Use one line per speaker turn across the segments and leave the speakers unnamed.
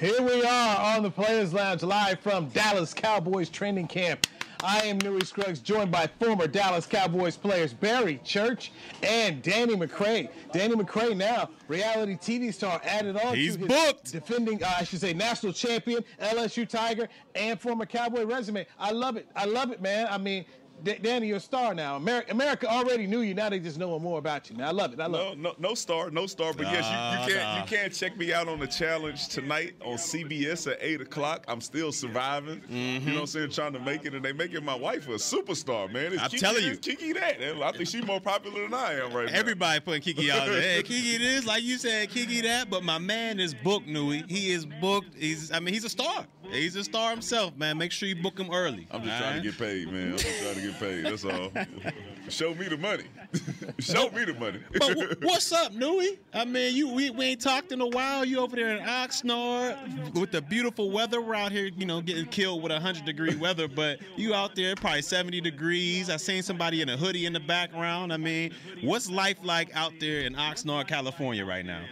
Here we are on the Players Lounge live from Dallas Cowboys training camp. I am Newy Scruggs, joined by former Dallas Cowboys players Barry Church and Danny McCray. Danny McCray now reality TV star added on
He's
to his
booked.
defending, uh, I should say, national champion, LSU Tiger, and former Cowboy resume. I love it. I love it, man. I mean, D- Danny, you're a star now. America, America already knew you. Now they just know more about you. Now I love it. I love
No,
it.
no, no star, no star. But yes, you, you can't
nah.
you can't check me out on the challenge tonight on CBS at eight o'clock. I'm still surviving. Mm-hmm. You know what I'm saying? Trying to make it, and they making my wife a superstar, man. It's
I'm
Kiki
telling you.
Kiki that. I think she's more popular than I am right now.
Everybody putting Kiki out there. Hey, Kiki this, like you said, Kiki that. But my man is booked, Newy. He is booked. He's, I mean, he's a star. He's a star himself, man. Make sure you book him early.
I'm just
all
trying
right?
to get paid, man. I'm just trying to get paid. That's all. Show me the money. Show me the money.
But wh- what's up, Newy? I mean, you we, we ain't talked in a while. You over there in Oxnard with the beautiful weather. We're out here, you know, getting killed with 100 degree weather, but you out there probably 70 degrees. I seen somebody in a hoodie in the background. I mean, what's life like out there in Oxnard, California right now?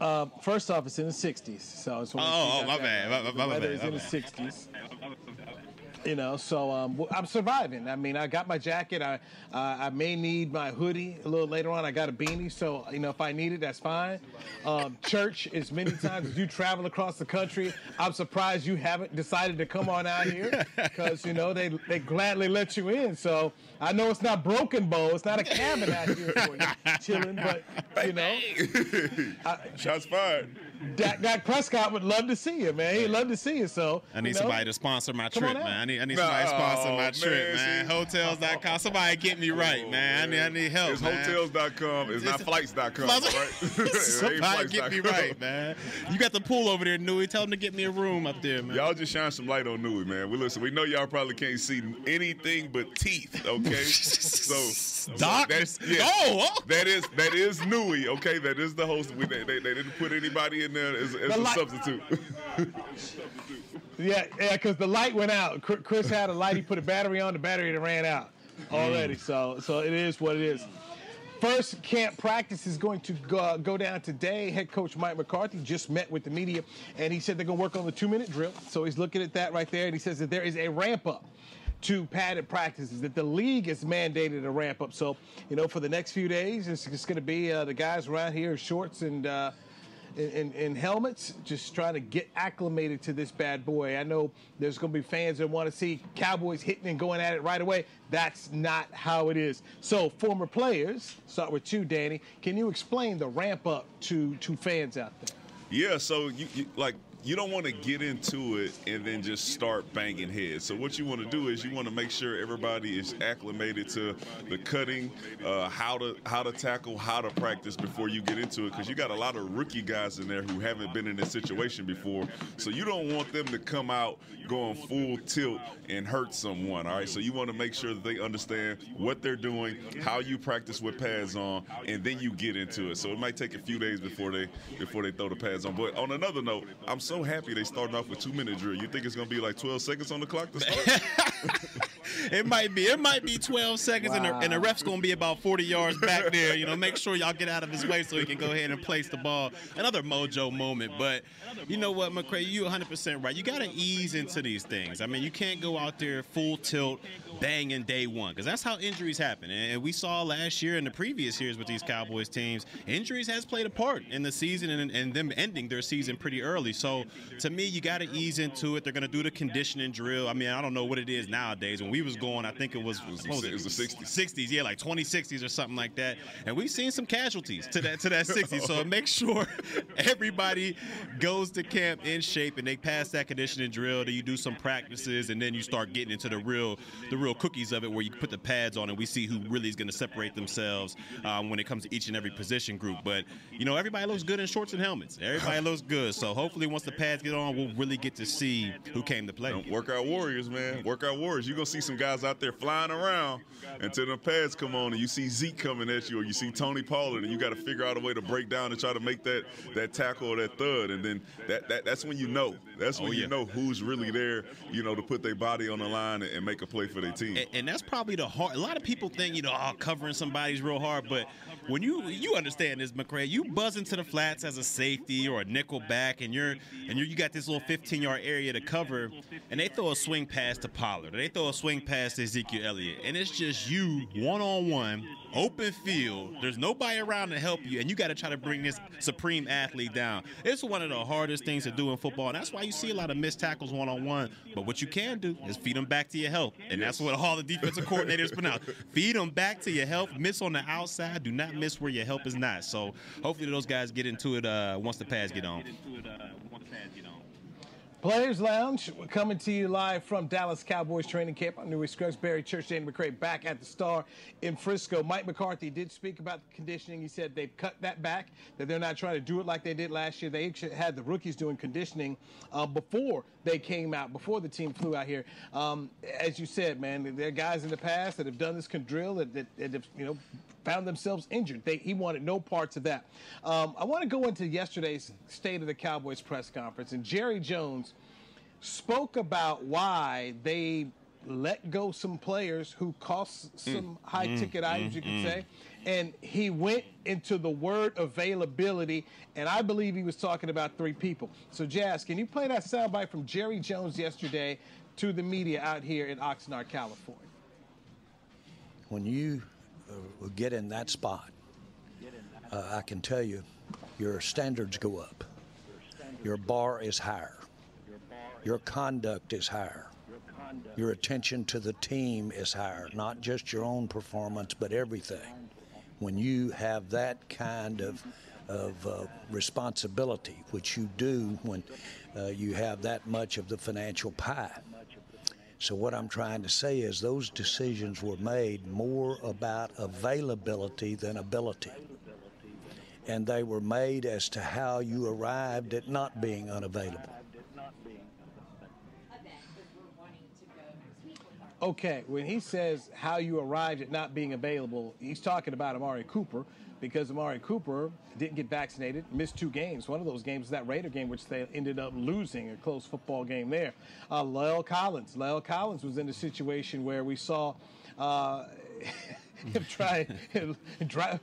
Uh, first off, it's in the 60s, so I just
Oh, oh, my bad, my- my-
The
my bad,
is
my
in the
bad.
60s. You know, so um, I'm surviving. I mean, I got my jacket. I uh, I may need my hoodie a little later on. I got a beanie, so you know if I need it, that's fine. Um, church, as many times as you travel across the country, I'm surprised you haven't decided to come on out here because you know they they gladly let you in. So I know it's not Broken Bow, it's not a cabin out here for you chilling, but you know.
Shots fired.
Dak, Dak Prescott would love to see you, man. He'd love to see you. So
I need
you know,
somebody to sponsor my trip, man. I need, I need somebody to sponsor my
man,
trip, man.
see.
Hotels.com. Somebody get me right, man. I need, I need help,
It's
man.
hotels.com. It's not flights.com. all right? It ain't
Somebody get me right, man. You got the pool over there, Newy. Tell them to get me a room up there, man.
Y'all just shine some light on Newy, man. We listen. We know y'all probably can't see anything but teeth. Okay, so
Darkness.
that's- yeah,
Oh, oh.
that is that is Newy. Okay, that is the host. We, they, they, they didn't put anybody in there as, as
The
a
light-
substitute.
Yeah, yeah, because the light went out. Chris had a light. He put a battery on. The battery that ran out already. So, so it is what it is. First camp practice is going to go, go down today. Head coach Mike McCarthy just met with the media, and he said they're going to work on the two-minute drill. So he's looking at that right there, and he says that there is a ramp up to padded practices. That the league has mandated a ramp up. So, you know, for the next few days, it's just going to be uh, the guys around here in shorts and. Uh, in, in, in helmets, just trying to get acclimated to this bad boy. I know there's going to be fans that want to see Cowboys hitting and going at it right away. That's not how it is. So, former players, start with you, Danny. Can you explain the ramp up to to fans out there?
yeah, so you, you like you don't want to get into it and then just start banging heads. So what you want to do is you want to make sure everybody is acclimated to the cutting, uh, how to how to tackle, how to practice before you get into it. Because you got a lot of rookie guys in there who haven't been in this situation before. So you don't want them to come out going full tilt and hurt someone. All right. So you want to make sure that they understand what they're doing, how you practice with pads on, and then you get into it. So it might take a few days before they before they throw the pads on. But on another note, I'm so happy they started off with two minute drill. You think it's gonna be like 12 seconds on the clock to start?
It might be. It might be 12 seconds, and, the, and the ref's gonna be about 40 yards back there. You know, make sure y'all get out of his way so he can go ahead and place the ball. Another mojo moment, but you know what, McCray, you 100% right. You gotta ease into these things. I mean, you can't go out there full tilt, banging day one, because that's how injuries happen. And we saw last year and the previous years with these Cowboys teams, injuries has played a part in the season and, and them ending their season pretty early. So to me, you got to ease into it. They're going to do the conditioning drill. I mean, I don't know what it is nowadays. When we was going, I think it was, was
It was the 60s.
60s, yeah, like 2060s or something like that. And we've seen some casualties to that to that 60s. So make sure everybody goes to camp in shape and they pass that conditioning drill. Then you do some practices and then you start getting into the real the real cookies of it where you put the pads on and we see who really is going to separate themselves um, when it comes to each and every position group. But you know, everybody looks good in shorts and helmets. Everybody looks good. So hopefully once the pads get on, we'll really get to see who came to play.
Workout warriors, man. Workout warriors. You're gonna see some guys out there flying around until the pads come on and you see Zeke coming at you or you see Tony Pollard and you got to figure out a way to break down and try to make that that tackle or that thud and then that, that that's when you know. Oh, that's when oh, yeah. you know who's really there, you know, to put their body on the line and, make a play for their team.
And, and, that's probably the hard. A lot of people think you know, oh, covering somebody's real hard, but when you you understand this, McCray, you buzz into the flats as a safety or a nickel back, and you're and you're, you got this little 15 yard area to cover, and they throw a swing pass to Pollard, or they throw a swing pass to Ezekiel Elliott, and it's just you one on one open field. There's nobody around to help you, and you got to try to bring this supreme athlete down. It's one of the hardest things to do in football, and that's why you see a lot of missed tackles one on one. But what you can do is feed them back to your help, and that's what all the defensive coordinators pronounce: feed them back to your help. Miss on the outside, do not miss where your help is not. So hopefully those guys get into it uh, once the pads get on.
Players Lounge we're coming to you live from Dallas Cowboys training camp. I'm Scruggs, Barry Church, Danny McCray back at the Star in Frisco. Mike McCarthy did speak about the conditioning. He said they've cut that back, that they're not trying to do it like they did last year. They had the rookies doing conditioning uh, before they came out, before the team flew out here. Um, as you said, man, there are guys in the past that have done this drill that, that, that have, you know, found themselves injured. They, he wanted no parts of that. Um, I want to go into yesterday's State of the Cowboys press conference, and Jerry Jones spoke about why they let go some players who cost mm. some mm, high ticket mm, items, you could mm. say. And he went into the word availability, and I believe he was talking about three people. So, Jazz, can you play that soundbite from Jerry Jones yesterday to the media out here in Oxnard, California?
When you uh, get in that spot, uh, I can tell you your standards go up. Your bar is higher. Your conduct is higher. Your attention to the team is higher, not just your own performance, but everything. When you have that kind of of uh, responsibility, which you do when uh, you have that much of the financial pie. So, what I'm trying to say is those decisions were made more about availability than ability. And they were made as to how you arrived at not being unavailable.
Okay, when he says how you arrived at not being available, he's talking about Amari Cooper because Amari Cooper didn't get vaccinated, missed two games. One of those games was that Raider game, which they ended up losing, a close football game there. Uh, La'el Collins. La'el Collins was in a situation where we saw. Uh, him try, drive,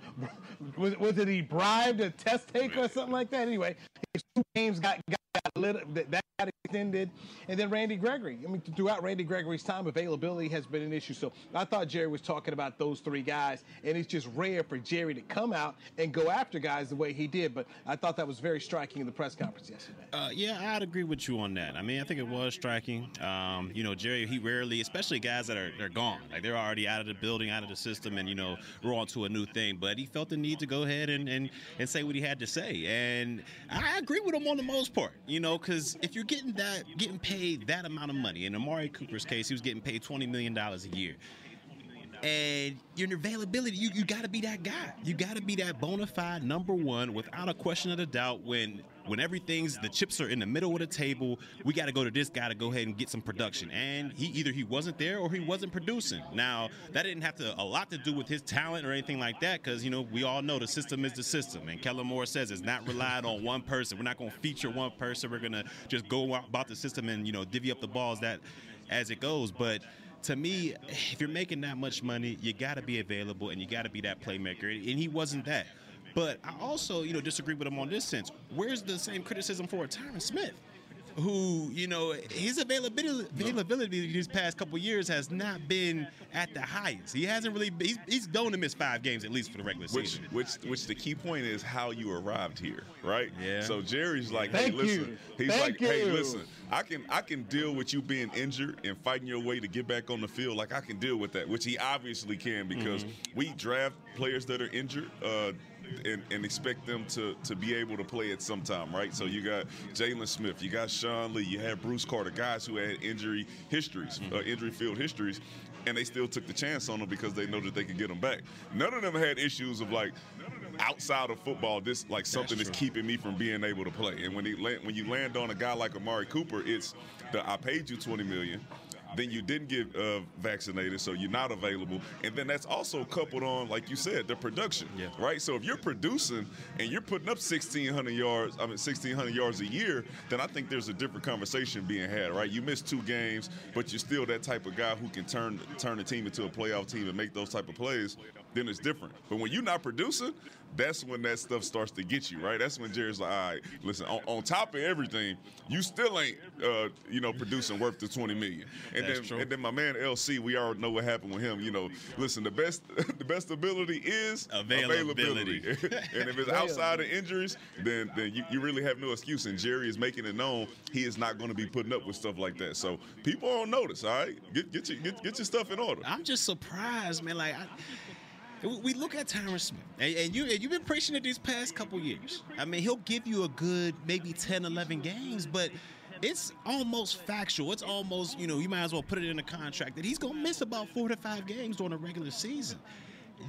was, was it he bribed a test taker or something like that? Anyway, his two games got, got lit, that got extended, and then Randy Gregory. I mean, throughout Randy Gregory's time, availability has been an issue. So I thought Jerry was talking about those three guys, and it's just rare for Jerry to come out and go after guys the way he did. But I thought that was very striking in the press conference yesterday.
Uh, yeah, I'd agree with you on that. I mean, I think it was striking. Um, you know, Jerry, he rarely, especially guys that are they're gone, like they're already out of the building, out of the system, and you know, we're on to a new thing. But he felt the need to go ahead and and, and say what he had to say, and I agree with him on the most part. You know, because if you're getting that, getting paid that amount of money, in Amari Cooper's case, he was getting paid twenty million dollars a year. And your availability, you, you got to be that guy. You got to be that bona fide number one without a question of a doubt when when everything's the chips are in the middle of the table, we got to go to this guy to go ahead and get some production. And he either he wasn't there or he wasn't producing. Now that didn't have to a lot to do with his talent or anything like that, because you know we all know the system is the system, and Kellen Moore says it's not relied on one person. We're not going to feature one person. We're going to just go about the system and you know divvy up the balls that as it goes, but to me, if you're making that much money, you got to be available and you got to be that playmaker. And he wasn't that. But I also, you know, disagree with him on this sense. Where's the same criticism for Tyron Smith? Who you know his availability availability these past couple years has not been at the highest. He hasn't really. He's, he's going to miss five games at least for the regular
which,
season.
Which which the key point is how you arrived here, right?
Yeah.
So Jerry's like,
Thank
hey, listen.
You.
He's
Thank
like,
you.
hey, listen. I can I can deal with you being injured and fighting your way to get back on the field. Like I can deal with that, which he obviously can because mm-hmm. we draft players that are injured. Uh, and, and, expect them to to be able to play at some time, right? So you got Jaylon Smith, you got Sean Lee, you had Bruce Carter, guys who had injury histories, uh, injury field histories, and they still took the chance on them because they know that they could get them back. None of them had issues of like outside of football, this like something that's, keeping me from being able to play. And when he when you land on a guy like Amari Cooper, it's the I paid you 20 million then you didn't get uh, vaccinated, so you're not available. And then that's also coupled on, like you said, the production, yeah. right? So if you're producing and you're putting up 1,600 yards, I mean 1,600 yards a year, then I think there's a different conversation being had, right? You missed two games, but you're still that type of guy who can turn turn the team into a playoff team and make those type of plays. Then it's different. But when you're not producing, that's when that stuff starts to get you, right? That's when Jerry's like, all right, listen, on, on top of everything, you still ain't, uh, you know, producing worth the 20 million. And that's then, true. and then my man LC, we already know what happened with him. You know, listen, the best, the best ability is availability. availability. and if it's outside of injuries, then then you, you really have no excuse. And Jerry is making it known he is not going to be putting up with stuff like that. So people don't notice. All right, get get your get, get your stuff in order.
I'm just surprised, man. Like. I, we look at Tyron Smith, and, you and you've been preaching it these past couple years. I mean, he'll give you a good maybe 10, 11 games, but it's almost factual. It's almost you know you might as well put it in a contract that he's gonna miss about four to five games during a regular season.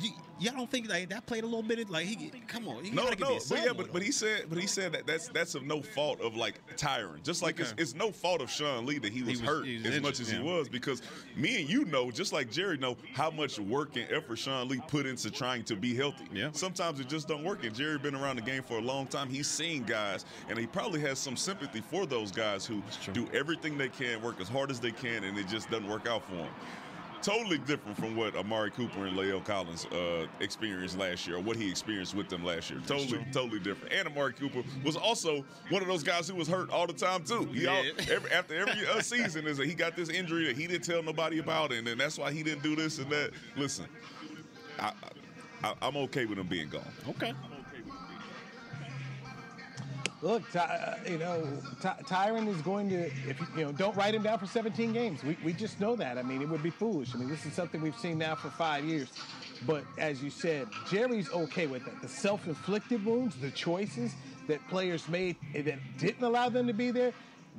You, y'all don't think like that played a little bit? Like he, come on,
no, no, but yeah, but, but he said, but he said that that's that's of no fault of like Tyron. Just like okay. it's, it's, no fault of Sean Lee that he was, he was hurt he was as injured, much as yeah. he was, because me and you know, just like Jerry know how much work and effort Sean Lee put into trying to be healthy. Yeah. Sometimes it just don't work. And Jerry been around the game for a long time. He's seen guys, and he probably has some sympathy for those guys who do everything they can, work as hard as they can, and it just doesn't work out for them totally different from what Amari Cooper and La'el Collins uh, experienced last year, or what he experienced with them last year. Totally, totally different. And Amari Cooper was also one of those guys who was hurt all the time too. He yeah. all, every, after every uh, season is that he got this injury that he didn't tell nobody about, and, and that's why he didn't do this and that. Listen, I, I, I'm okay with him being gone.
Okay
look, uh, you know, Ty- Tyron is going to, if you know, don't write him down for 17 games. We, we just know that. I mean, it would be foolish. I mean, this is something we've seen now for five years. But as you said, Jerry's okay with that. The self-inflicted wounds, the choices that players made that didn't allow them to be there,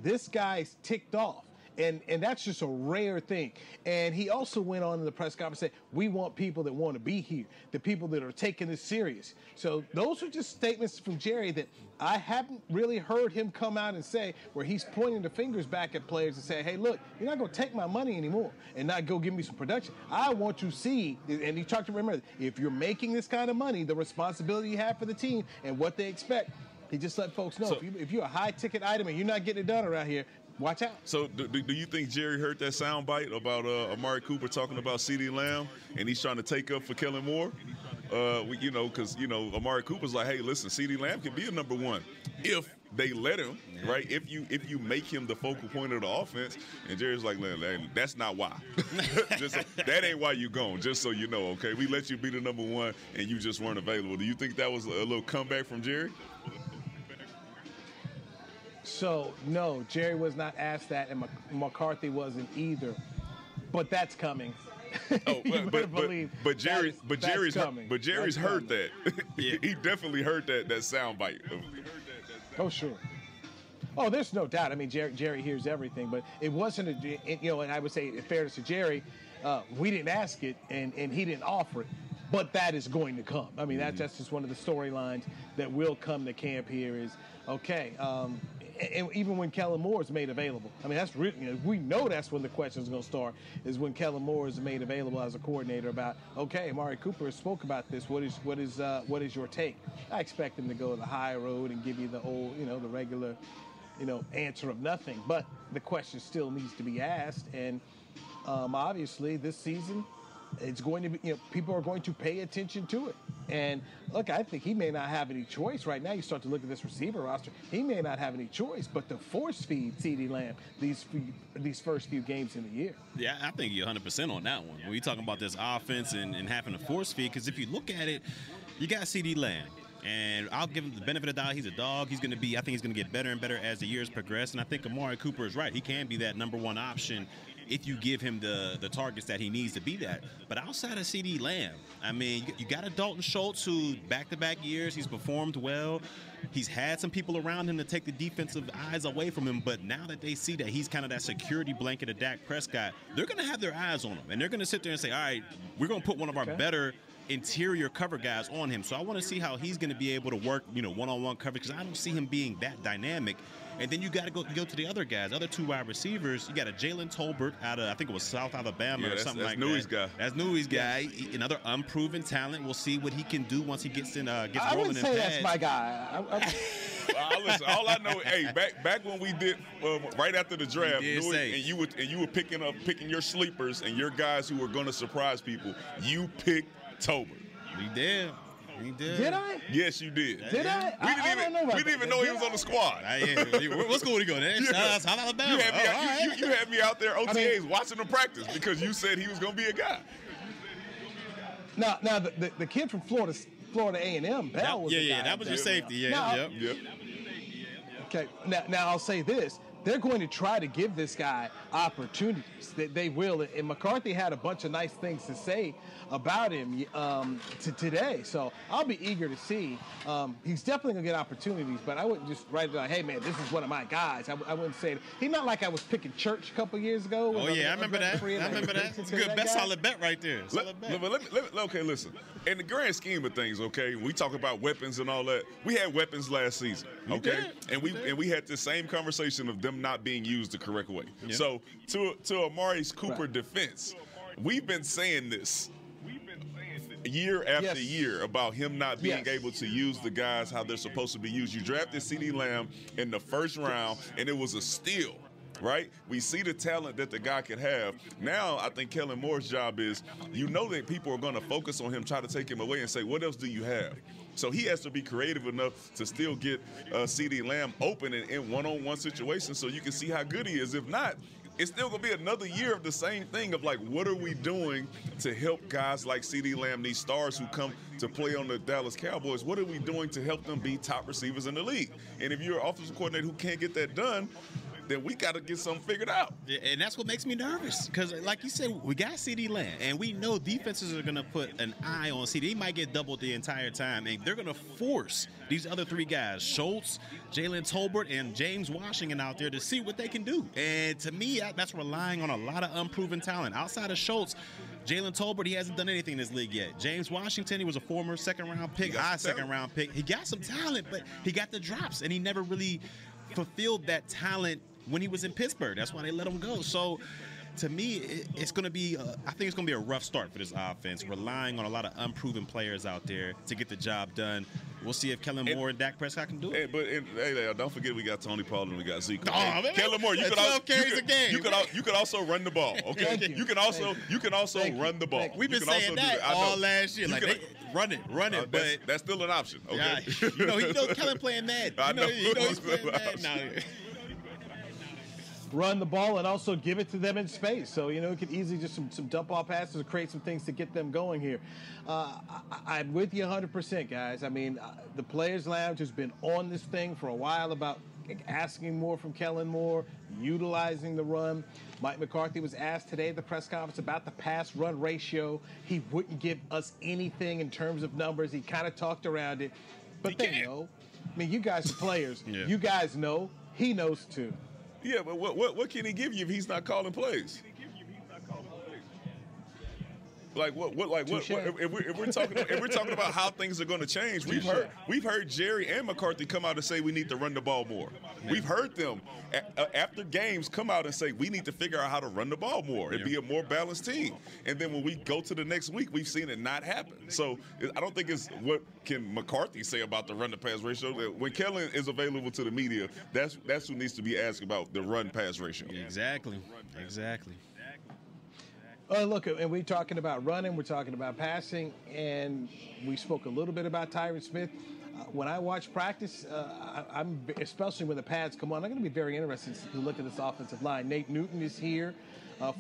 this guy's ticked off and and that's just a rare thing. And he also went on in the press conference and said, "We want people that want to be here, the people that are taking this serious." So those are just statements from Jerry that I haven't really heard him come out and say, where he's pointing the fingers back at players and say, "Hey, look, you're not going to take my money anymore and not go give me some production. I want you to see." And he talked to remember, if you're making this kind of money, the responsibility you have for the team and what they expect. He just let folks know so, if, you, if you're a high ticket item and you're not getting it done around here, Watch out.
So, do, do you think Jerry heard that sound bite about uh, Amari Cooper talking about CeeDee Lamb and he's trying to take up for Kellen Moore? Uh, we, you know, because you know Amari Cooper's like, hey, listen, CeeDee Lamb can be a number one if they let him, right? If you if you make him the focal point of the offense, and Jerry's like, that's not why. just that ain't why you going. Just so you know, okay? We let you be the number one, and you just weren't available. Do you think that was a little comeback from Jerry?
So no, Jerry was not asked that, and McCarthy wasn't either. But that's coming.
Oh, but, but, but, but Jerry, is, but Jerry's, coming. but Jerry's that's heard coming. that. yeah. he definitely heard that that sound bite.
Oh sure. Oh, there's no doubt. I mean, Jerry, Jerry hears everything, but it wasn't a, you know, and I would say, in fairness to Jerry, uh, we didn't ask it, and and he didn't offer it but that is going to come. I mean, that, mm-hmm. that's just one of the storylines that will come to camp here is okay, um, and even when Kellen Moore is made available. I mean, that's really, you know, we know that's when the questions are going to start is when Kellen Moore is made available as a coordinator about, okay, Amari Cooper spoke about this. What is what is uh, what is your take? I expect him to go the high road and give you the old, you know, the regular, you know, answer of nothing. But the question still needs to be asked, and um, obviously this season it's going to be, you know, people are going to pay attention to it. And look, I think he may not have any choice right now. You start to look at this receiver roster; he may not have any choice but to force feed CeeDee Lamb these few, these first few games in the year.
Yeah, I think you're 100 percent on that one. You talking about this offense and, and having to force feed, because if you look at it, you got CeeDee Lamb. And I'll give him the benefit of the doubt. He's a dog. He's going to be, I think he's going to get better and better as the years progress. And I think Amari Cooper is right. He can be that number one option if you give him the the targets that he needs to be that. But outside of CeeDee Lamb, I mean, you, you got a Dalton Schultz who back to back years he's performed well. He's had some people around him to take the defensive eyes away from him, but now that they see that he's kind of that security blanket of Dak Prescott, they're going to have their eyes on him, and they're going to sit there and say, "All right, we're going to put one of our okay. better interior cover guys on him. So I want to see how he's going to be able to work, you know, one-on-one coverage because I don't see him being that dynamic. And then you got to go go to the other guys, other two wide receivers. You got a Jalen Tolbert out of I think it was South Alabama
Yeah,
or
that's-
something
that's
like
Newy's
that.
guy.
That's Newy's guy. He- Another unproven talent. We'll see what he can do once he gets in uh, gets
I
rolling
wouldn't
in
say
pads.
that's my guy. I, I,
Uh, listen, all I know, hey, back back when we did um, right after the draft,
You did say.
and you were and you were picking up picking your sleepers and your guys who were going to surprise people. You picked Tolbert.
He did. He did.
did I?
Yes, you did.
Did I?
We
I,
didn't
I
even
don't know about
we didn't even
that.
know he was
I?
on the squad.
Ah, yeah. What school did he go to?
Yeah.
South Alabama.
You had me,
Oh,
out,
all
you,
right.
you, you had me out there OTAs
mean-
watching him practice because you said he was going to be a guy.
Now, now the, the, the kid from Florida, Florida A and M, Bell
That-
was
yeah,
the
yeah,
guy
that was your safety. Yeah,
Now-
yep.
Yep.
Okay, now, now I'll say this. They're going to try to give this guy opportunities. They, they will. And McCarthy had a bunch of nice things to say about him um, to today. So I'll be eager to see. Um, he's definitely going to get opportunities, but I wouldn't just write it like, hey, man, this is one of my guys. I, I wouldn't say it. He's not like I was picking church a couple years ago.
Oh yeah, I remember that. I remember that. It's a good bet, solid bet right there.
Let,
Solid bet.
let, let me- let me- okay, listen. In the grand scheme of things, okay, we talk about weapons and all that. We had weapons last season, okay, and we and we had the same conversation of them not being used the correct way. So to to Amari's Cooper
Right.
defense, we've been saying this year after
Yes.
year about him not being
Yes.
able to use the guys how they're supposed to be used. You drafted CeeDee Lamb in the first round, and it was a steal. Right? We see the talent that the guy could have. Now, I think Kellen Moore's job is you know that people are going to focus on him, try to take him away, and say, What else do you have? So he has to be creative enough to still get uh, CeeDee Lamb open in, in one-on-one situations, so you can see how good he is. If not, it's still gonna be another year of the same thing of like, what are we doing to help guys like CeeDee Lamb, these stars who come to play on the Dallas Cowboys? What are we doing to help them be top receivers in the league? And if you're an offensive coordinator who can't get that done, then we got to get something figured out.
Yeah, and that's what makes me nervous because, like you said, we got CeeDee Lamb, and we know defenses are going to put an eye on CeeDee. He might get doubled the entire time, and they're going to force these other three guys, Schultz, Jalen Tolbert, and James Washington, out there to see what they can do. And to me, that's relying on a lot of unproven talent. Outside of Schultz, Jalen Tolbert, he hasn't done anything in this league yet. James Washington, he was a former second round pick, high second
talent.
round pick. He got some talent, but he got the drops, and he never really fulfilled that talent when he was in Pittsburgh. That's why they let him go. So to me, it, it's going to be, uh, I think it's going to be a rough start for this offense, relying on a lot of unproven players out there to get the job done. We'll see if Kellen Moore and Dak Prescott can do
Hey,
it.
but and, hey, don't forget we got Tony Pollard and we got Zeke.
Oh,
Hey,
man.
Kellen Moore, you
That's
could, al-
12 carries
you
a game.
You could, al- you could also run the ball. Okay,
Thank you.
can also you can also
Thank
run the ball.
We've
You
been
can
saying
also do
that
I know.
all last year.
You
Like,
can-
they, run it, run
uh,
it.
that's,
but
that's still an option. Okay,
yeah, you know, you know, Kellen playing mad.
I
You know,
know.
you know he's playing mad now.
Run the ball and also give it to them in space. So, you know, it could easily just some, some dump off passes or create some things to get them going here. Uh, I, I'm with you 100%, guys. I mean, uh, the Players Lounge has been on this thing for a while about asking more from Kellen Moore, utilizing the run. Mike McCarthy was asked today at the press conference about the pass run ratio. He wouldn't give us anything in terms of numbers. He kind of talked around it. But
He
they
can't.
know. I mean, you guys are players.
Yeah.
You guys know. He knows too.
Yeah, but what, what what can he give you if he's not calling plays? Like what? What? Like what? What if, we're, if we're talking if we're talking about how things are going to change, we've heard we've heard Jerry and McCarthy come out and say we need to run the ball more. We've heard them a- a- after games come out and say we need to figure out how to run the ball more and be a more balanced team. And then when we go to the next week, we've seen it not happen. So I don't think it's what can McCarthy say about the run to pass ratio. When Kellen is available to the media, that's that's who needs to be asked about the run pass ratio.
exactly, exactly.
Uh, look, and we're talking about running, we're talking about passing, and we spoke a little bit about Tyron Smith. Uh, when I watch practice, uh, I, I'm especially when the pads come on, I'm going to be very interested to look at this offensive line. Nate Newton is here,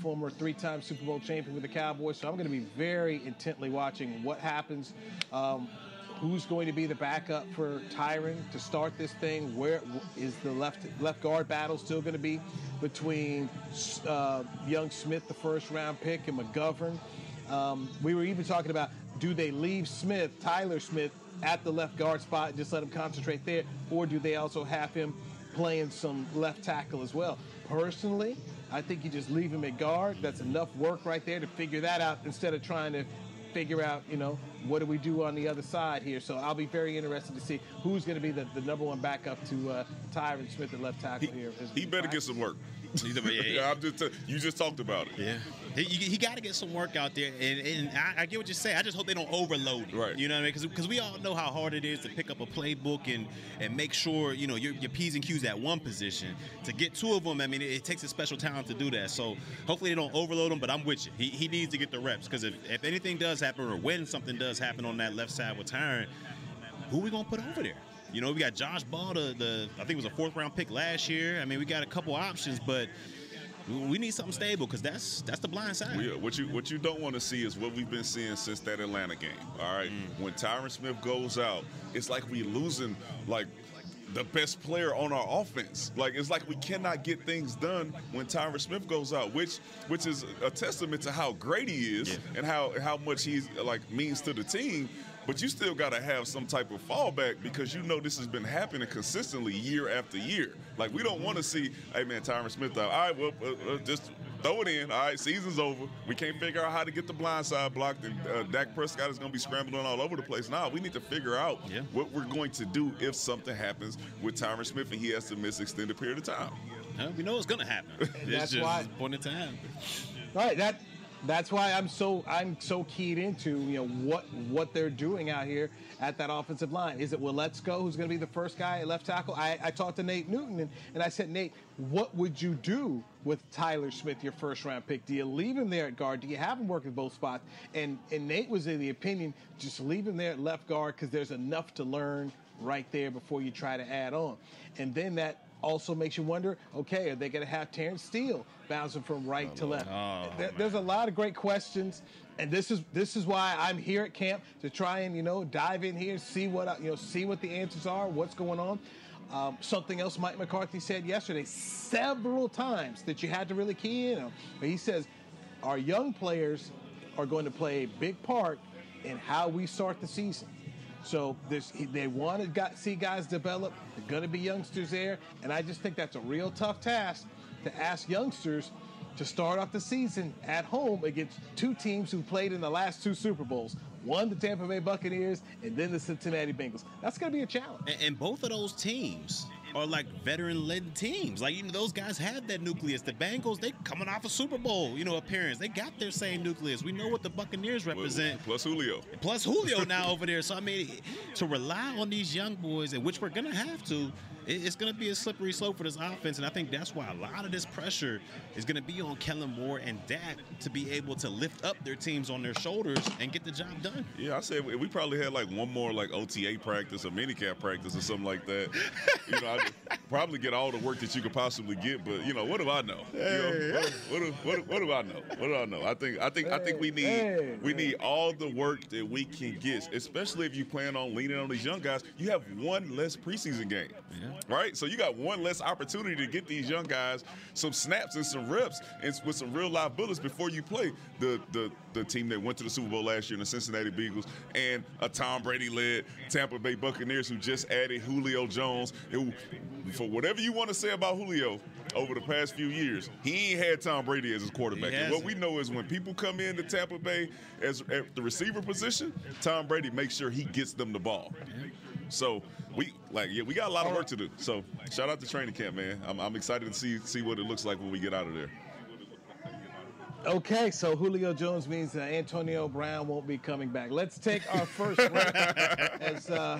former three-time Super Bowl champion with the Cowboys, so I'm going to be very intently watching what happens. Um, who's going to be the backup for Tyron to start this thing? Where is the left left guard battle still going to be between uh, Young Smith, the first round pick, and McGovern? Um, we were even talking about do they leave Smith, Tyler Smith, at the left guard spot and just let him concentrate there, or do they also have him playing some left tackle as well? Personally, I think you just leave him at guard. That's enough work right there to figure that out instead of trying to figure out, you know, what do we do on the other side here? So I'll be very interested to see who's going to be the, the number one backup to uh, Tyron Smith at left tackle
He,
here.
he better get some work.
Yeah, yeah.
I'm just. you just talked about it.
Yeah, he, he got to get some work out there, and, and I, I get what you're saying. I just hope they don't overload it.
Right.
You know what I mean? Because we all know how hard it is to pick up a playbook and and make sure you know your, your p's and q's at one position. To get two of them, I mean, it, it takes a special talent to do that. So hopefully they don't overload him. But I'm with you. He, he needs to get the reps because if, if anything does happen or when something does happen on that left side with Tyron, who we gonna put over there? You know, we got Josh Ball, the, the I think it was a fourth round pick last year. I mean, we got a couple options, but we need something stable because that's that's the blind side.
Yeah, what you what you don't want to see is what we've been seeing since that Atlanta game. All right, mm. when Tyron Smith goes out, it's like we losing like the best player on our offense. Like it's like we cannot get things done when Tyron Smith goes out, which which is a testament to how great he is and how how much he's like means to the team. But you still got to have some type of fallback because you know this has been happening consistently year after year. Like we don't want to see, hey man, Tyron Smith out. All right, well, uh, uh, just throw it in. All right, season's over. We can't figure out how to get the blind side blocked, and uh, Dak Prescott is going to be scrambling all over the place. Now we need to figure out
Yeah.
what we're going to do if something happens with Tyron Smith and he has to miss extended period of time.
Huh? We know it's gonna happen. it's
that's
just
why-
point in time.
Right. That that's why I'm so I'm so keyed into you know what what they're doing out here at that offensive line. Is it Willetsko who's going to be the first guy at left tackle? I, I talked to Nate Newton and, and I said, Nate, what would you do with Tyler Smith, your first round pick? Do you leave him there at guard? Do you have him work at both spots? And and Nate was in the opinion just leave him there at left guard because there's enough to learn right there before you try to add on. And then that also makes you wonder, okay, are they going to have Terence Steele bouncing from right to left? There- there's a lot of great questions, and this is this is why I'm here at camp to try and you know dive in here, see what you know, see what the answers are, what's going on. Um, something else Mike McCarthy said yesterday several times that you had to really key in on. But he says our young players are going to play a big part in how we start the season. So they want to see guys develop. They're going to be youngsters there, and I just think that's a real tough task to ask youngsters to start off the season at home against two teams who played in the last two Super Bowls. One, the Tampa Bay Buccaneers, and then the Cincinnati Bengals. That's going to be a challenge.
And, and both of those teams are like veteran-led teams. Like you know, those guys have that nucleus. The Bengals, they coming off a Super Bowl, you know, appearance. They got their same nucleus. We know what the Buccaneers represent.
Plus Julio.
Plus Julio now over there. So I mean, to rely on these young boys, and which we're gonna have to, it- it's gonna be a slippery slope for this offense. And I think that's why a lot of this pressure is gonna be on Kellen Moore and Dak to be able to lift up their teams on their shoulders and get the job done.
Yeah, I said we we probably had like one more like OTA practice or minicamp practice or something like that. you know, I probably get all the work that you could possibly get, but you know, what do I know? You know, what, what, do- what, what do I know? What do I know? I think I think I think we need
Hey,
we need all the work that we can get, especially if you plan on leaning on these young guys. You have one less preseason game, right? So you got one less opportunity to get these young guys some snaps and some reps and with some real live bullets before you play the the the team that went to the Super Bowl last year, the Cincinnati Bengals, and a Tom Brady led Tampa Bay Buccaneers who just added Julio Jones. Who, for whatever you want to say about Julio over the past few years, he ain't had Tom Brady as his quarterback. And what we know is when people come in to Tampa Bay as at the receiver position, Tom Brady makes sure he gets them the ball. So we like yeah, we got a lot of work to do. So shout out to training camp, man. I'm, I'm excited to see see what it looks like when we get out of there.
Okay, so Julio Jones means that Antonio Brown won't be coming back. Let's take our first break. as uh,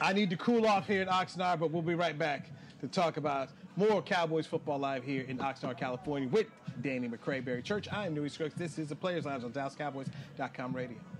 I need to cool off here in Oxnard, but we'll be right back to talk about more Cowboys football live here in Oxnard, California, with Danny McCray, Barry Church. I am Newy Scruggs. This is the Players Lounge on DallasCowboys.com radio.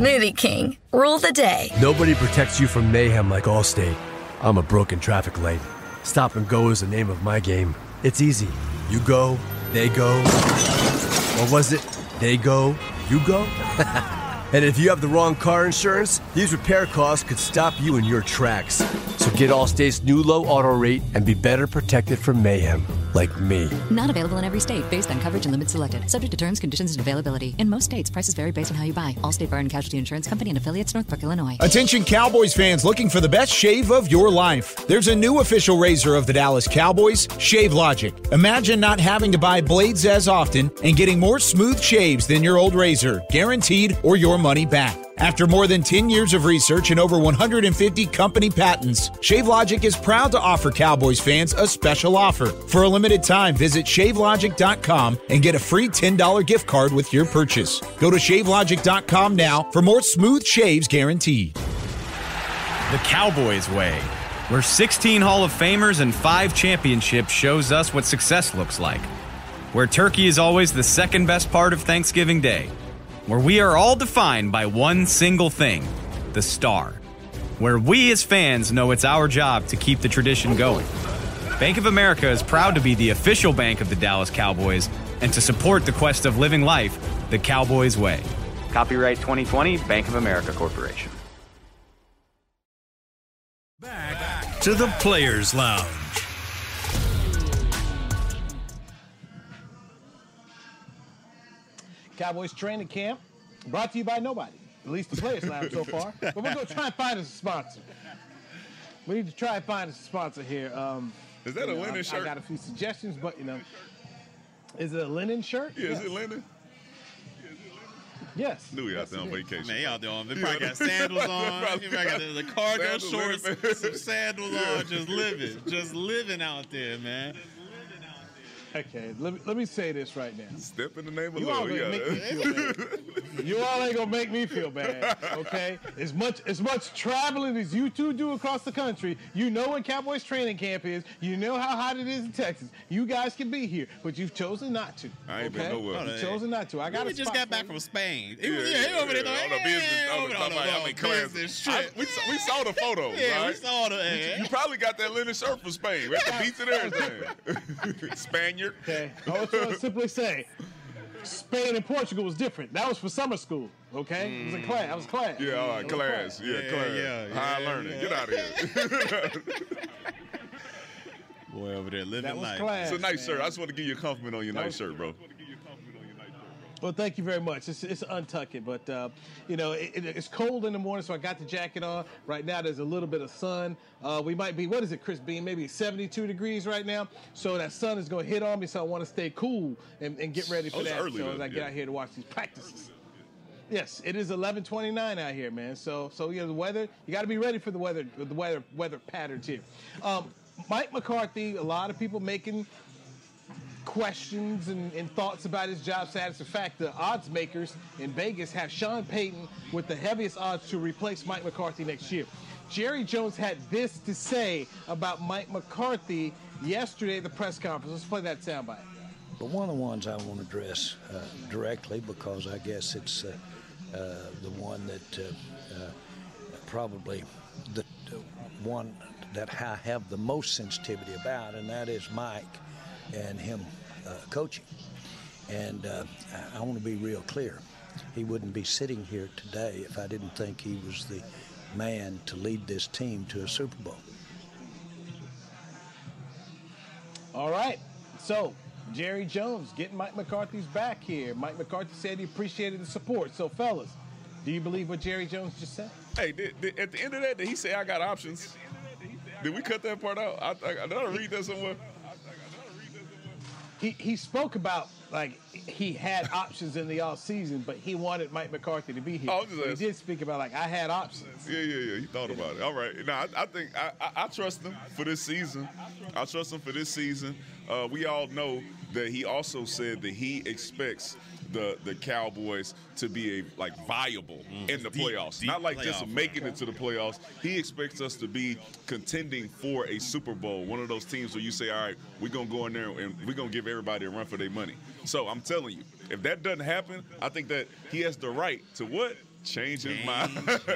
Smoothie King, rule the day.
Nobody protects you from mayhem like Allstate. I'm a broken traffic light. Stop and go is the name of my game. It's easy. You go, they go. Or was it they go, you go? And if you have the wrong car insurance, these repair costs could stop you in your tracks. So get Allstate's new low auto rate and be better protected from mayhem, like me.
Not available in every state based on coverage and limits selected. Subject to terms, conditions, and availability. In most states, prices vary based on how you buy. Allstate Bar and Casualty Insurance Company and affiliates, Northbrook, Illinois.
Attention Cowboys fans looking for the best shave of your life. There's a new official razor of the Dallas Cowboys, Shave Logic. Imagine not having to buy blades as often and getting more smooth shaves than your old razor, guaranteed or your money back. After more than 10 years of research and over 150 company patents, ShaveLogic is proud to offer Cowboys fans a special offer. For a limited time, visit shavelogic.com and get a free $10 gift card with your purchase. Go to shavelogic.com now for more smooth shaves guaranteed.
The Cowboys way, where 16 Hall of Famers and 5 championships shows us what success looks like. Where turkey is always the second best part of Thanksgiving Day where we are all defined by one single thing the star. Where we as fans know it's our job to keep the tradition going. Bank of America is proud to be the official bank of the Dallas Cowboys and to support the quest of living life the Cowboys way.
Copyright 2020 Bank of America Corporation.
Back to the Players Lounge.
Cowboys training camp brought to you by nobody, at least the Players Lounge so far. But we're going to try and find us a sponsor. We need to try and find us a sponsor here. Um,
Is that a
know,
linen
I,
shirt?
I got a few suggestions, but you know, is it a linen shirt?
Yeah, is it linen?
Yes.
Knew he out there on vacation.
Man, he out there on. They
Yeah.
probably got sandals on.
Probably
He probably got the, the cargo
sandals,
shorts, some sandals on, just living, just living out there, man.
Okay, let me, let me say this right now.
Step in the name of
You all
love.
gonna make
Yeah.
You all ain't gonna make me feel bad, okay? As much as much traveling as you two do across the country, you know what Cowboys training camp is. You know how hot it is in Texas. You guys can be here, but you've chosen not to.
I ain't been nowhere.
You've chosen not to. I got
We just got back from Spain. He
Yeah, yeah,
yeah, he over there.
yeah,
like,
on the business,
yeah,
on
over
the
there on
top,
the business
I-
trip.
we, saw- we saw the photos,
Yeah, we saw the.
You, you probably got that linen shirt from Spain. We at the beach and everything. Spaniard.
Okay, I was trying to simply say, Spain and Portugal was different. That was for summer school. Okay, it was a class. I was class.
Yeah, all right,
It was
class. Yeah,
Yeah,
class.
yeah,
High
yeah,
learning.
yeah.
Get out of here.
Boy over there living
That was
life.
class.
it's a nice
man.
shirt. I just want to give you a compliment on your
That
nice
was-
shirt, bro.
Well, thank you very much. It's, it's untuck it, but uh, you know it, it- it's cold in the morning, so I got the jacket on. Right now, there's a little bit of sun. Uh, we might be what is it, Chris Bean? Maybe 72 degrees right now. So that sun is going to hit on me. So I want to stay cool and, and get ready for
Oh,
that.
early
so
then,
as I get
yeah.
out here to watch these practices. Yes, it is 11:29 out here, man. So, so yeah, the weather. You got to be ready for the weather. The weather weather patterns here. Um, Mike McCarthy. A lot of people making questions and, and thoughts about his job status. In fact, the odds makers in Vegas have Sean Payton with the heaviest odds to replace Mike McCarthy next year. Jerry Jones had this to say about Mike McCarthy yesterday at the press conference. Let's play that soundbite.
But one of the ones I want to address uh, directly because I guess it's uh, uh, the one that uh, uh, probably the one that I have the most sensitivity about, and that is Mike and him coaching. And uh, I- I want to be real clear. He wouldn't be sitting here today if I didn't think he was the man to lead this team to a Super Bowl.
All right. So, Jerry Jones getting Mike McCarthy's back here. Mike McCarthy said he appreciated the support. So, fellas, do you believe what Jerry Jones just said?
Hey, did, did- at the end of that, did he say I got options? Did we cut that part out? I, I, did I read that somewhere?
He, he spoke about like he had options in the off season, but he wanted Mike McCarthy to be here.
Oh,
he did speak about like I had options.
Yeah, yeah, yeah. He thought about it. All right. Now I, I think I, I, I trust him for this season. I trust him for this season. Uh, we all know that he also said that he expects the the Cowboys to be a like viable mm. in the
deep,
playoffs,
deep
not like just
playoff.
making it to the playoffs. He expects us to be contending for a Super Bowl, one of those teams where you say, "All right, we're gonna go in there and we're gonna give everybody a run for their money." So I'm telling you, if that doesn't happen, I think that he has the right to what change his mind.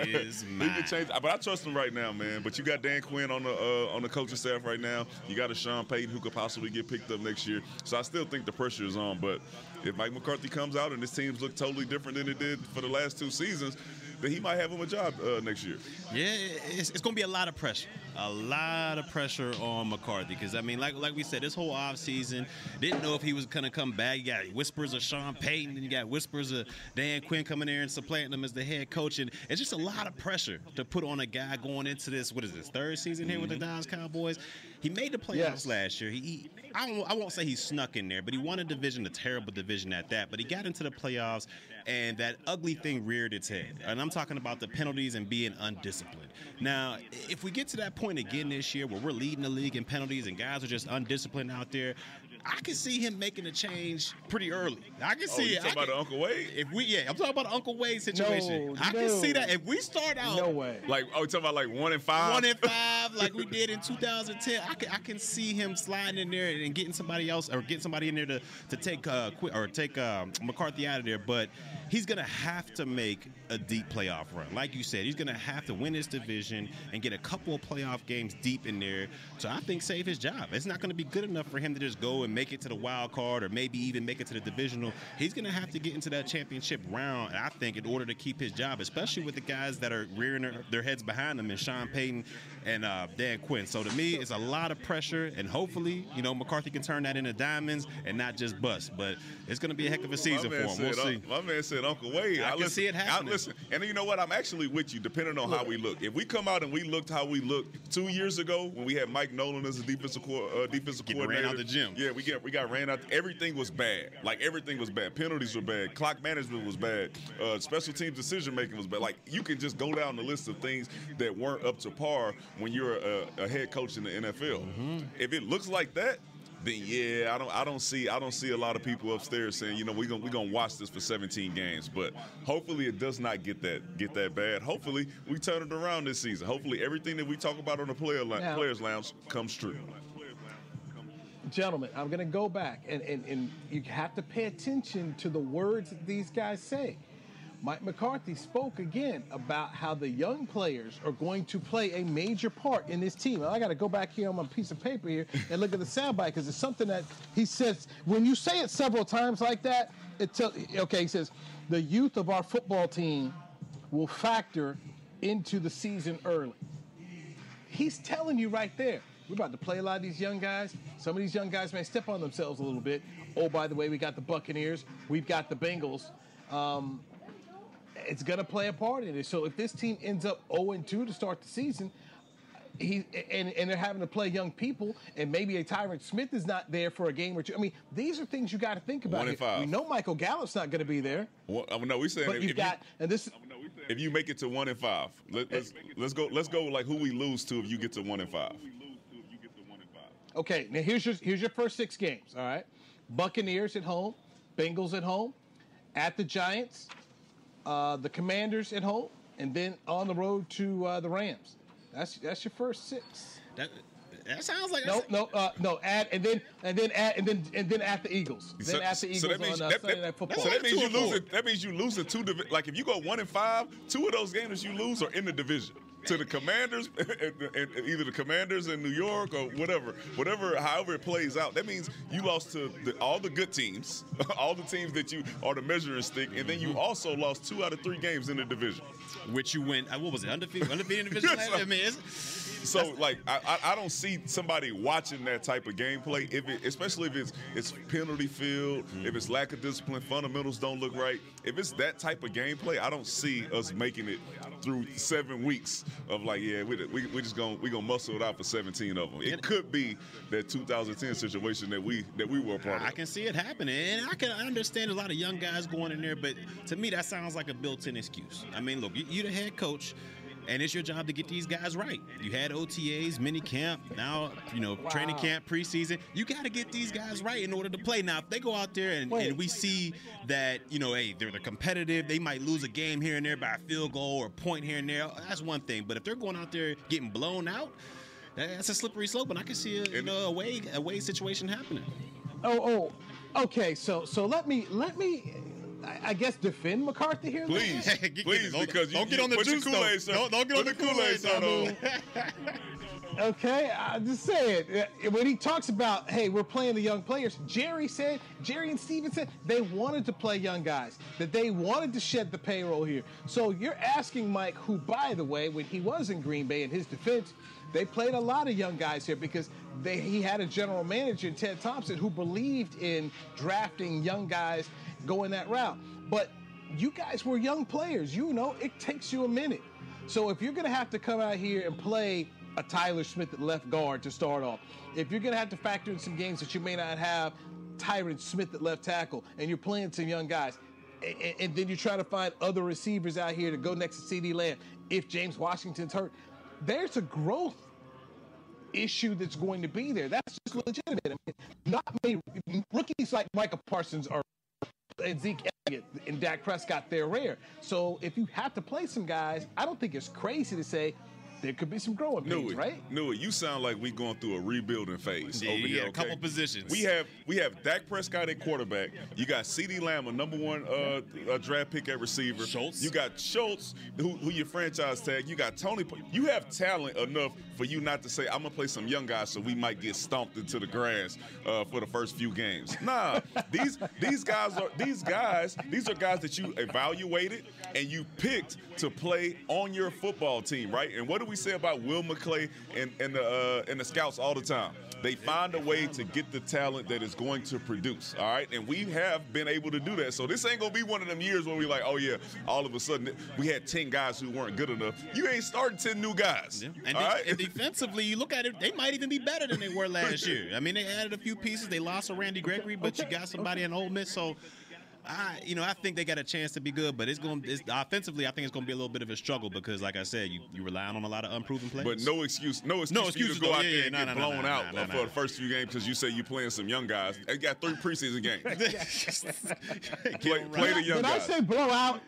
his
he can change, but I trust him right now, man. But you got Dan Quinn on the uh, on the coaching staff right now. You got a Sean Payton who could possibly get picked up next year. So I still think the pressure is on. But if Mike McCarthy comes out and his team's look totally different than it did for the last two seasons, then he might have him a job uh, next year.
Yeah, it's, it's going to be a lot of pressure. A lot of pressure on McCarthy because, I mean, like like we said, this whole offseason, didn't know if he was going to come back. You got whispers of Sean Payton, and you got whispers of Dan Quinn coming there and supplanting him as the head coach. And it's just a lot of pressure to put on a guy going into this, what is this, third season here with the Dallas Cowboys? He made the playoffs
Yes.
last year. He, he I, don't, I won't say he snuck in there, but he won a division, a terrible division at that. But he got into the playoffs, and that ugly thing reared its head. And I'm talking about the penalties and being undisciplined. Now, if we get to that point again this year where we're leading the league in penalties and guys are just undisciplined out there, I can see him making a change pretty early. I can
Oh,
see
you
it.
talking
I
about
can-
Uncle Wade?
If we, yeah, I'm talking about the Uncle Wade situation.
No,
I can see that if we start out
No way.
Like, oh, you talking about like one and five?
one and five, like we did in 2010. I can I can see him sliding in there and getting somebody else or getting somebody in there to to take uh or take uh, McCarthy out of there. But he's gonna have to make a deep playoff run, like you said. He's gonna have to win his division and get a couple of playoff games deep in there. So I think save his job. It's not gonna be good enough for him to just go and make it to the wild card or maybe even make it to the divisional. He's gonna have to get into that championship round. I think in order to keep his job, especially with the guys that are rearing their, their heads behind him, and Sean Payton and uh, Dan Quinn. So to me, it's a lot of pressure, and hopefully, you know, McCarthy can turn that into diamonds and not just bust. But it's going to be a heck of a season for him. We'll see.
My man said Uncle Wade.
I can
listen,
see it happening.
I listen, and you know what? I'm actually with you, depending on how we look. If we come out and we looked how we looked two years ago when we had Mike Nolan as a defensive co- uh, defensive
Getting
coordinator,
ran out the gym.
Yeah, we get we got ran out. Everything was bad. Like everything was bad. Penalties were bad. Clock management was bad. Uh, special team decision making was bad. Like you can just go down the list of things that weren't up to par when you're a, a head coach in the NFL.
Mm-hmm.
If it looks like that. Then yeah, I don't, I don't see, I don't see a lot of people upstairs saying, you know, we're gonna, we gonna watch this for 17 games. But hopefully, it does not get that, get that bad. Hopefully, we turn it around this season. Hopefully, everything that we talk about on the player li-
Now-
players lounge comes true.
Gentlemen, I'm going to go back, and, and, and you have to pay attention to the words that these guys say. Mike McCarthy spoke again about how the young players are going to play a major part in this team. I got to go back here on my piece of paper here and look at the soundbite because it's something that he says. When you say it several times like that, it tell, okay. He says the youth of our football team will factor into the season early. He's telling you right there. We're about to play a lot of these young guys. Some of these young guys may step on themselves a little bit. Oh, by the way, we got the Buccaneers. We've got the Bengals. Um, it's going to play a part in it. So if this team ends up 0 2 to start the season, he and, and they're having to play young people, and maybe a Tyron Smith is not there for a game or two. I mean, these are things you got to think about.
One and five.
We know Michael Gallup's not going to be there,
Well, I mean, no, we saying
but
if,
you've
if
got, and this
you, if you make it to one and five, let, let's let's go let's go like who we lose to if you get to one and five.
Okay, now here's your here's your first six games. All right, Buccaneers at home, Bengals at home, at the Giants, uh, the Commanders at home, and then on the road to uh, the Rams. That's that's your first six.
That, that sounds like
No, no, uh, no. Add and then and then add and then and then at the Eagles. Then at the Eagles on uh, Sunday Night Football.
so that means you
Two
lose it. That means you lose it two. Divi- like if you go one and five, two of those games you lose are in the division to the Commanders, and, and either the Commanders in New York or whatever, whatever. However it plays out, that means you lost to the, all the good teams, all the teams that you are the measuring stick, and then you also lost two out of three games in the division.
Which you went, uh, what was it, undefeated, undefeated division?
Yes,
I mean,
So like I, I I don't see somebody watching that type of gameplay if it especially if it's it's penalty field, if it's lack of discipline, fundamentals don't look right. If it's that type of gameplay, I don't see us making it through seven weeks of like yeah we we we just gonna we gonna muscle it out for 17 of them. It could be that 2010 situation that we that we were a part of.
I can see it happening, and I can understand a lot of young guys going in there, but to me, that sounds like a built-in excuse. I mean, look, you- you're the head coach, and it's your job to get these guys right. You had OTAs, mini camp, now you know training camp, preseason. You got to get these guys right in order to play. Now, if they go out there and, and we see that you know, hey, they're, they're competitive, they might lose a game here and there by a field goal or a point here and there. That's one thing. But if they're going out there getting blown out. That's a slippery slope, and I can see a, you know, a way a way situation happening.
Oh, oh, okay. So, so let me let me I, I guess defend McCarthy here.
Please,
Get- get-
please,
don't-
because you,
don't get on the juice
Kool-Aid, sir.
Don't- don't get on
Put
the
the Kool-Aid,
Kool-Aid,
son.
Okay, I'm just say it. When he talks about, hey, we're playing the young players, Jerry said, Jerry and Stephen said they wanted to play young guys, that they wanted to shed the payroll here. So you're asking Mike, who, by the way, when he was in Green Bay in his defense, they played a lot of young guys here because they, he had a general manager, Ted Thompson, who believed in drafting young guys going that route. But you guys were young players. You know, it takes you a minute. So if you're going to have to come out here and play a Tyler Smith at left guard to start off, if you're going to have to factor in some games that you may not have Tyron Smith at left tackle, and you're playing some young guys, and, and then you try to find other receivers out here to go next to CeeDee Lamb if James Washington's hurt, there's a growth issue that's going to be there. That's just legitimate. I mean, not many rookies like Micah Parsons are and Zeke Elliott and Dak Prescott, they're rare. So if you have to play some guys, I don't think it's crazy to say there could be some growing pains,
Knew it,
right?
Knew it. You sound like we going through a rebuilding phase
Yeah,
over
yeah,
here.
a couple positions.
We have we have Dak Prescott at quarterback. You got CeeDee Lamb, a number one uh, uh, draft pick at receiver.
Schultz.
You got Schultz, who, who your franchise tag. You got Tony. You have talent enough for you not to say I'm gonna play some young guys, so we might get stomped into the grass uh, for the first few games. Nah, these these guys are these guys. These are guys that you evaluated and you picked to play on your football team, right? And what do we say about Will McClay and and the uh, and the scouts all the time? They find a way to get the talent that is going to produce. All right, and we have been able to do that. So this ain't gonna be one of them years where we like, oh yeah, all of a sudden we had ten guys who weren't good enough. You ain't starting ten new guys.
And,
all
de-
right?
and defensively, you look at it, they might even be better than they were last year. I mean, they added a few pieces. They lost a Randy Gregory, but you got somebody in Ole Miss. So, I, you know, I think they got a chance to be good. But it's going to offensively, I think it's going to be a little bit of a struggle because, like I said, you you relying on a lot of unproven players.
But no excuse, no excuse,
No
for you
excuses,
to go
though.
out
Yeah,
there
yeah,
and
no,
get
no, no,
blown
no,
out
no,
uh, for
no.
the first few games because you say you're playing some young guys. They got three preseason games. play, play the young
Did I
guys.
say blowout?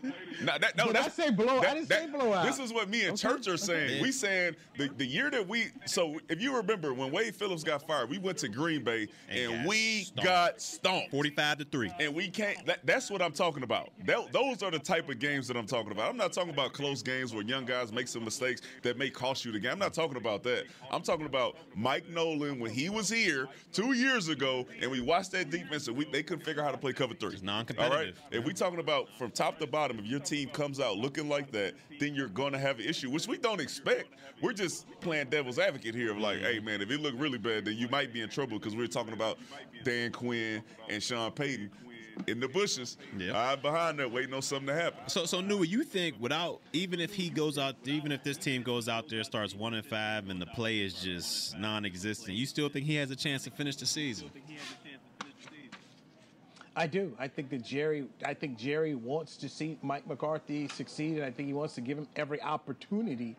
Nah, that, no,
Did I
that's-
say blowout? I didn't say
that-
blowout.
This is what me and
Okay,
Church are saying.
okay.
We saying the, the year that we so if you remember when Wade Phillips got fired, we went to Green Bay and,
got
we
stomped.
got stomped.
Forty-five to three.
And we can't. That, that's what I'm talking about. That- those are the type of games that I'm talking about. I'm not talking about close games where young guys make some mistakes that may cost you the game. I'm not talking about that. I'm talking about Mike Nolan when he was here two years ago, and we watched that defense, and we, they couldn't figure out how to play cover three. It's
non-competitive.
If we talking about from top to bottom, if your team comes out looking like that, then you're going to have an issue, which we don't expect. We're just playing devil's advocate here of like, hey man, if it look really bad, then you might be in trouble because we're talking about Dan Quinn and Sean Payton in the bushes, hide uh, behind that, waiting on something to happen.
So, so Newy, you think without even if he goes out, even if this team goes out there starts one and five and the play is just non-existent, you still think he has a chance to finish the season?
I do. I think that Jerry. I think Jerry wants to see Mike McCarthy succeed, and I think he wants to give him every opportunity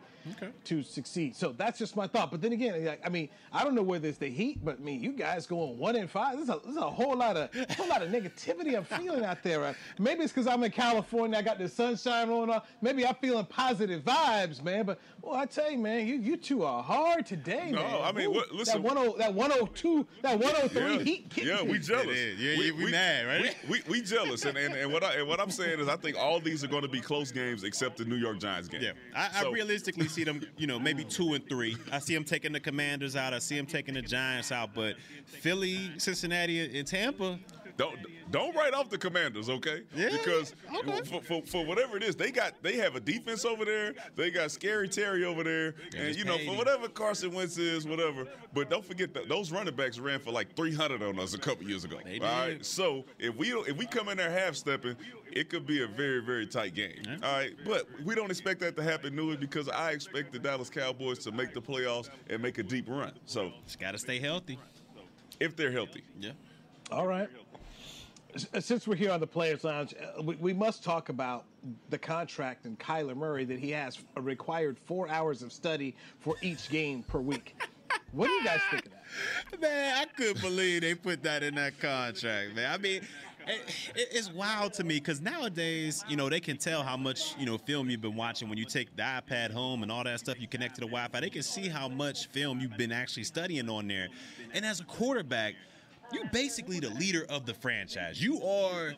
to succeed. So that's just my thought. But then again, like, I mean, I don't know whether it's the heat, but I mean, you guys going one in five. There's a, there's a whole lot of whole lot of negativity I'm feeling out there. Right? Maybe it's because I'm in California. I got the sunshine rolling on. Maybe I'm feeling positive vibes, man. But well, I tell you, man, you you two are hard today,
No,
man.
No, I mean,
Ooh,
what- listen-
that 10 that 102, that 103
Yeah,
heat. getting
yeah, we jealous.
Yeah, yeah, we mad, right?
We, we, we jealous, and, and, and what I and what I'm saying is, I think all these are going to be close games except the New York Giants game.
Yeah, I, I
So-
realistically see them, you know, maybe two and three. I see them taking the Commanders out. I see them taking the Giants out. But Philly, Cincinnati, and Tampa.
Don't don't write off the Commanders, okay?
Yeah,
Because
okay.
for, for, for whatever it is, they got they have a defense over there. They got Scary Terry over there, and you know for whatever Carson Wentz is, whatever. But don't forget that those running backs ran for like 300 on us a couple years ago.
They
All right,
did.
so if we if we come in there half stepping, it could be a very very tight game. All right, but we don't expect that to happen, Newy, because I expect the Dallas Cowboys to make the playoffs and make a deep run. So
Just got to stay healthy.
if they're healthy,
Yeah.
All right. S- Since we're here on the Players Lounge, uh, we, we must talk about the contract and Kyler Murray that he has required four hours of study for each game per week. What do you guys think of that?
Man, I couldn't believe they put that in that contract, man. I mean, it- it's wild to me because nowadays, you know, they can tell how much, you know, film you've been watching when you take the iPad home and all that stuff. You connect to the Wi-Fi. They can see how much film you've been actually studying on there. And as a quarterback, you basically the leader of the franchise. You are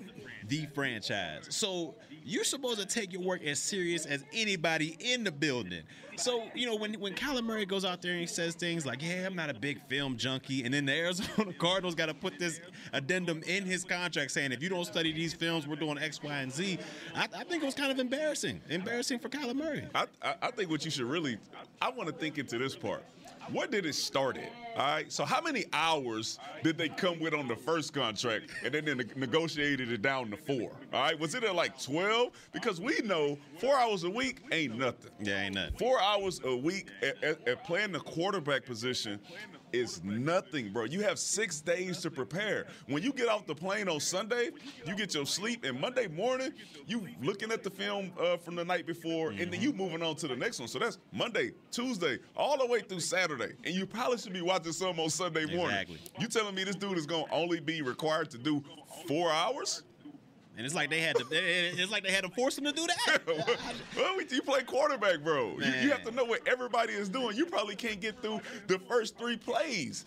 the franchise. So you're supposed to take your work as serious as anybody in the building. So, you know, when when Kyler Murray goes out there and he says things like, Yeah, I'm not a big film junkie, and then the Arizona Cardinals got to put this addendum in his contract saying, if you don't study these films, we're doing X, Y, and Z. I, I think it was kind of embarrassing. Embarrassing for Kyler Murray.
I, I, I think what you should really, I want to think into this part. What did it start at? All right. So how many hours did they come with on the first contract, and then they ne- negotiated it down to four? All right. Was it at like twelve? Because we know four hours a week ain't nothing.
Yeah, ain't nothing.
Four hours a week at, at, at playing the quarterback position is nothing, bro. You have six days to prepare. When you get off the plane on Sunday, you get your sleep, and Monday morning, you looking at the film uh, from the night before, and then you moving on to the next one. So that's Monday, Tuesday, all the way through Saturday, and you probably should be watching some on Sunday morning.
Exactly.
You telling me this dude is gonna only be required to do four hours?
And it's like they had to. It's like they had to force him to do that.
well, we- you play quarterback, bro. You, you have to know what everybody is doing. You probably can't get through the first three plays.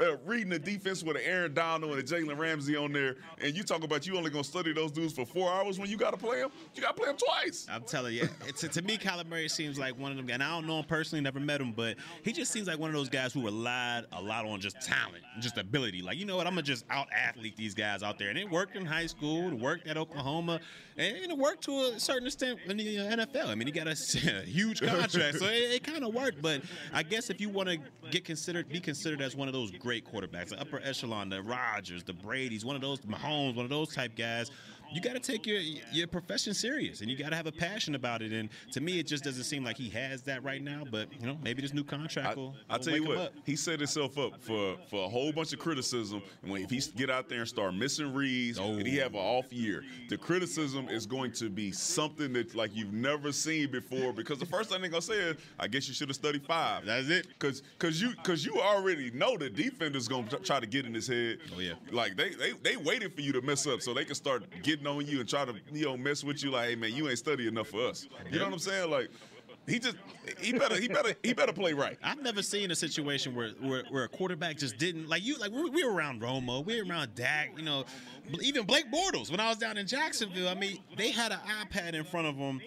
Uh, reading the defense with an Aaron Donald and a Jalen Ramsey on there, and you talk about you only gonna study those dudes for four hours when you gotta play them. You gotta play them twice.
I'm telling you, it's, to me, Kyler Murray seems like one of them guys. And I don't know him personally, never met him, but he just seems like one of those guys who relied a lot on just talent, just ability. Like, you know what? I'm gonna just out athlete these guys out there, and it worked in high school, it worked at Oklahoma, and it worked to a certain extent in the NFL. I mean, he got a, huge contract, so it, it kind of worked. But I guess if you want to get considered, be considered as one of those great quarterbacks, the upper echelon, the Rodgers, the Brady's, one of those Mahomes, one of those type guys. You got to take your your profession serious, and you got to have a passion about it. And to me, it just doesn't seem like he has that right now. But you know, maybe this new contract will.
I'll
will
tell you what, he set himself up for for a whole bunch of criticism. And when if he get out there and start missing reads oh. and he have an oh. off year, the criticism is going to be something that like you've never seen before. Because the first thing they're gonna say is, I guess you should have studied five.
That's it.
Cause cause you cause you already know the defender's gonna try to get in his head.
Oh, yeah.
Like they they they waited for you to mess up so they can start getting on you and try to you know mess with you. Like, hey man, you ain't study enough for us. You know what I'm saying? Like. He just he better he better he better play right.
I've never seen a situation where, where where a quarterback just didn't like you like we, we were around Romo, we were around Dak, you know, even Blake Bortles when I was down in Jacksonville. I mean, they had an iPad in front of them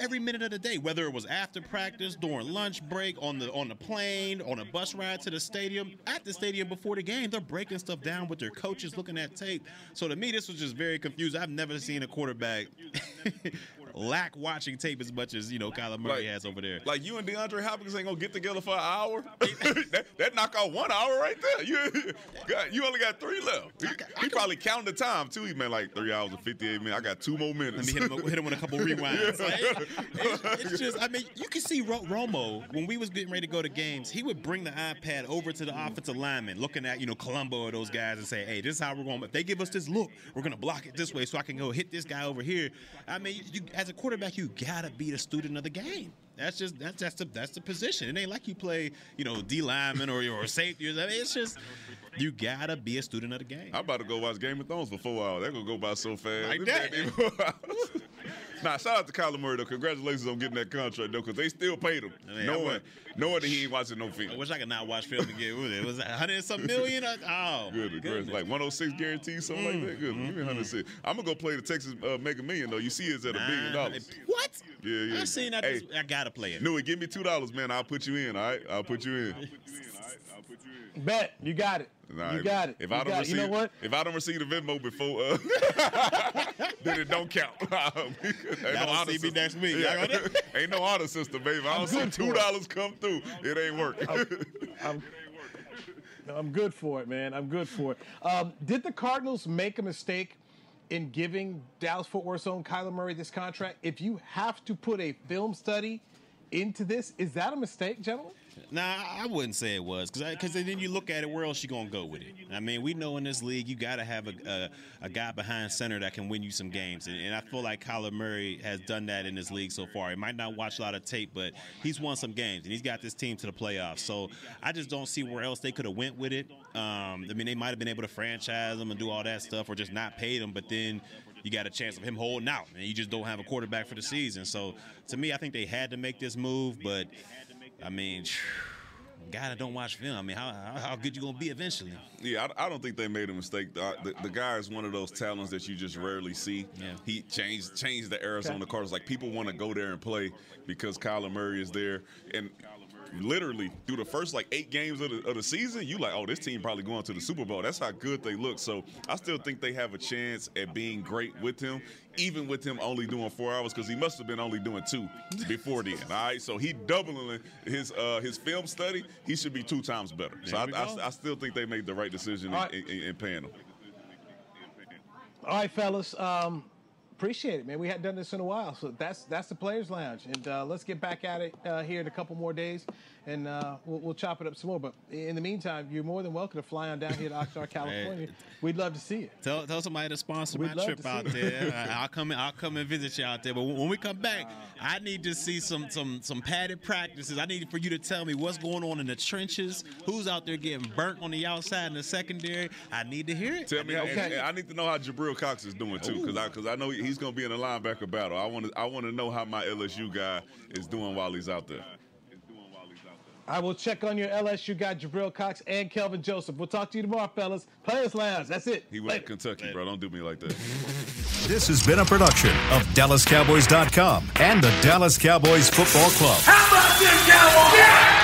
every minute of the day, whether it was after practice, during lunch break, on the on the plane, on a bus ride to the stadium, at the stadium before the game. They're breaking stuff down with their coaches, looking at tape. So to me, this was just very confused. I've never seen a quarterback lack watching tape as much as you know Kyler Murray
Like-
has over there.
Like you and DeAndre Hopkins ain't gonna get together for an hour. that, that knock out one hour right there. You got, you only got three left. He, he probably counted the time too. He meant like three hours and fifty eight minutes. I got two more minutes.
Let me hit him, hit him with a couple rewinds. Like, it's, it's just, I mean, you can see Ro- Romo when we was getting ready to go to games. He would bring the iPad over to the offensive lineman, looking at you know Colombo or those guys, and say, "Hey, this is how we're going. If they give us this look, we're gonna block it this way, so I can go hit this guy over here." I mean, you, as a quarterback, you gotta be the student of the game. That's just that's that's the that's the position. It ain't like you play, you know, D lineman or or safety. I mean, it's just you gotta be a student of the game.
I'm about to go watch Game of Thrones for four hours. They're gonna go by so fast.
Like that.
ain't four hours. nah, shout out to Kyler Murray though. Congratulations on getting that contract though, because they still paid him,
I mean, I
knowing knowing that he ain't watching no film.
I wish I could not watch film again. Was it? Was it 100 and some million? Oh,
Good, good. Like 106 guaranteed, something like that. Good. Give me 106. I'm gonna go play the Texas uh, Mega Million though. You see, it's at a billion dollars.
What?
Yeah, yeah.
I've seen that.
Hey,
this- I gotta play it.
Newy, give me two dollars, man. I'll put you in. All right, I'll put you in.
Bet you got it.
Nah,
you got it.
If
You
I don't receive,
you know what?
if I don't receive the Venmo before, uh, then it don't count. Ain't
Y'all
honor
see me next week.
Yeah. Ain't no honor system, baby. I don't see two dollars come through. It ain't working.
I'm, no, I'm good for it, man. I'm good for it. Um, did the Cardinals make a mistake in giving Dallas Fort Worth's own Kyler Murray this contract? If you have to put a film study into this, is that a mistake, gentlemen?
Nah, I wouldn't say it was because because then you look at it, where else you gonna go with it? I mean, we know in this league you got to have a, a a guy behind center that can win you some games, and, and I feel like Kyler Murray has done that in this league so far. He might not watch a lot of tape, but he's won some games and he's got this team to the playoffs. So I just don't see where else they could have went with it. Um, I mean, they might have been able to franchise him and do all that stuff, or just not pay them, but then. You got a chance of him holding out, and you just don't have a quarterback for the season. So, to me, I think they had to make this move, but I mean, guy that don't watch film. I mean, how how, good you gonna be eventually?
Yeah, I, I, don't think they made a mistake. The, the, the, guy is one of those talents that you just rarely see.
Yeah.
He changed changed the Arizona. Cardinals. Like people want to go there and play because Kyler Murray is there, and literally through the first like eight games of the, of the season, you like, oh, this team probably going to the Super Bowl. That's how good they look. So I still think they have a chance at being great with him, even with him only doing four hours because he must have been only doing two before then. All right, so he doubling his uh, his film study. He should be two times better. So I, I, I, still think they made the right decision right. In, in, in, paying him.
All right, fellas. Um, Appreciate it, man. We hadn't done this in a while, so that's that's the Players Lounge, and uh, let's get back at it uh, here in a couple more days, and uh, we'll, we'll, chop it up some more. But in the meantime, you're more than welcome to fly on down here to Oxnard, California. We'd love to see you.
Tell, tell somebody to sponsor We'd my trip out there. I'll come in, I'll come and visit you out there. But when we come back, I need to see some some some padded practices. I need for you to tell me what's going on in the trenches, who's out there getting burnt on the outside in the secondary. I need to hear it.
Tell me, okay. I need to know how Jabril Cox is doing too, because I because I know he's going to be in a linebacker battle. I want to I want to know how my LSU guy is doing while he's out there.
I will check on your LSU guy, Jabril Cox and Kelvin Joseph. We'll talk to you tomorrow, fellas. Players Lounge. That's it.
He went Later. to Kentucky, Later. bro. Don't do me like that.
This has been a production of DallasCowboys.com and the Dallas Cowboys Football Club.
How about this, Cowboys? Yeah!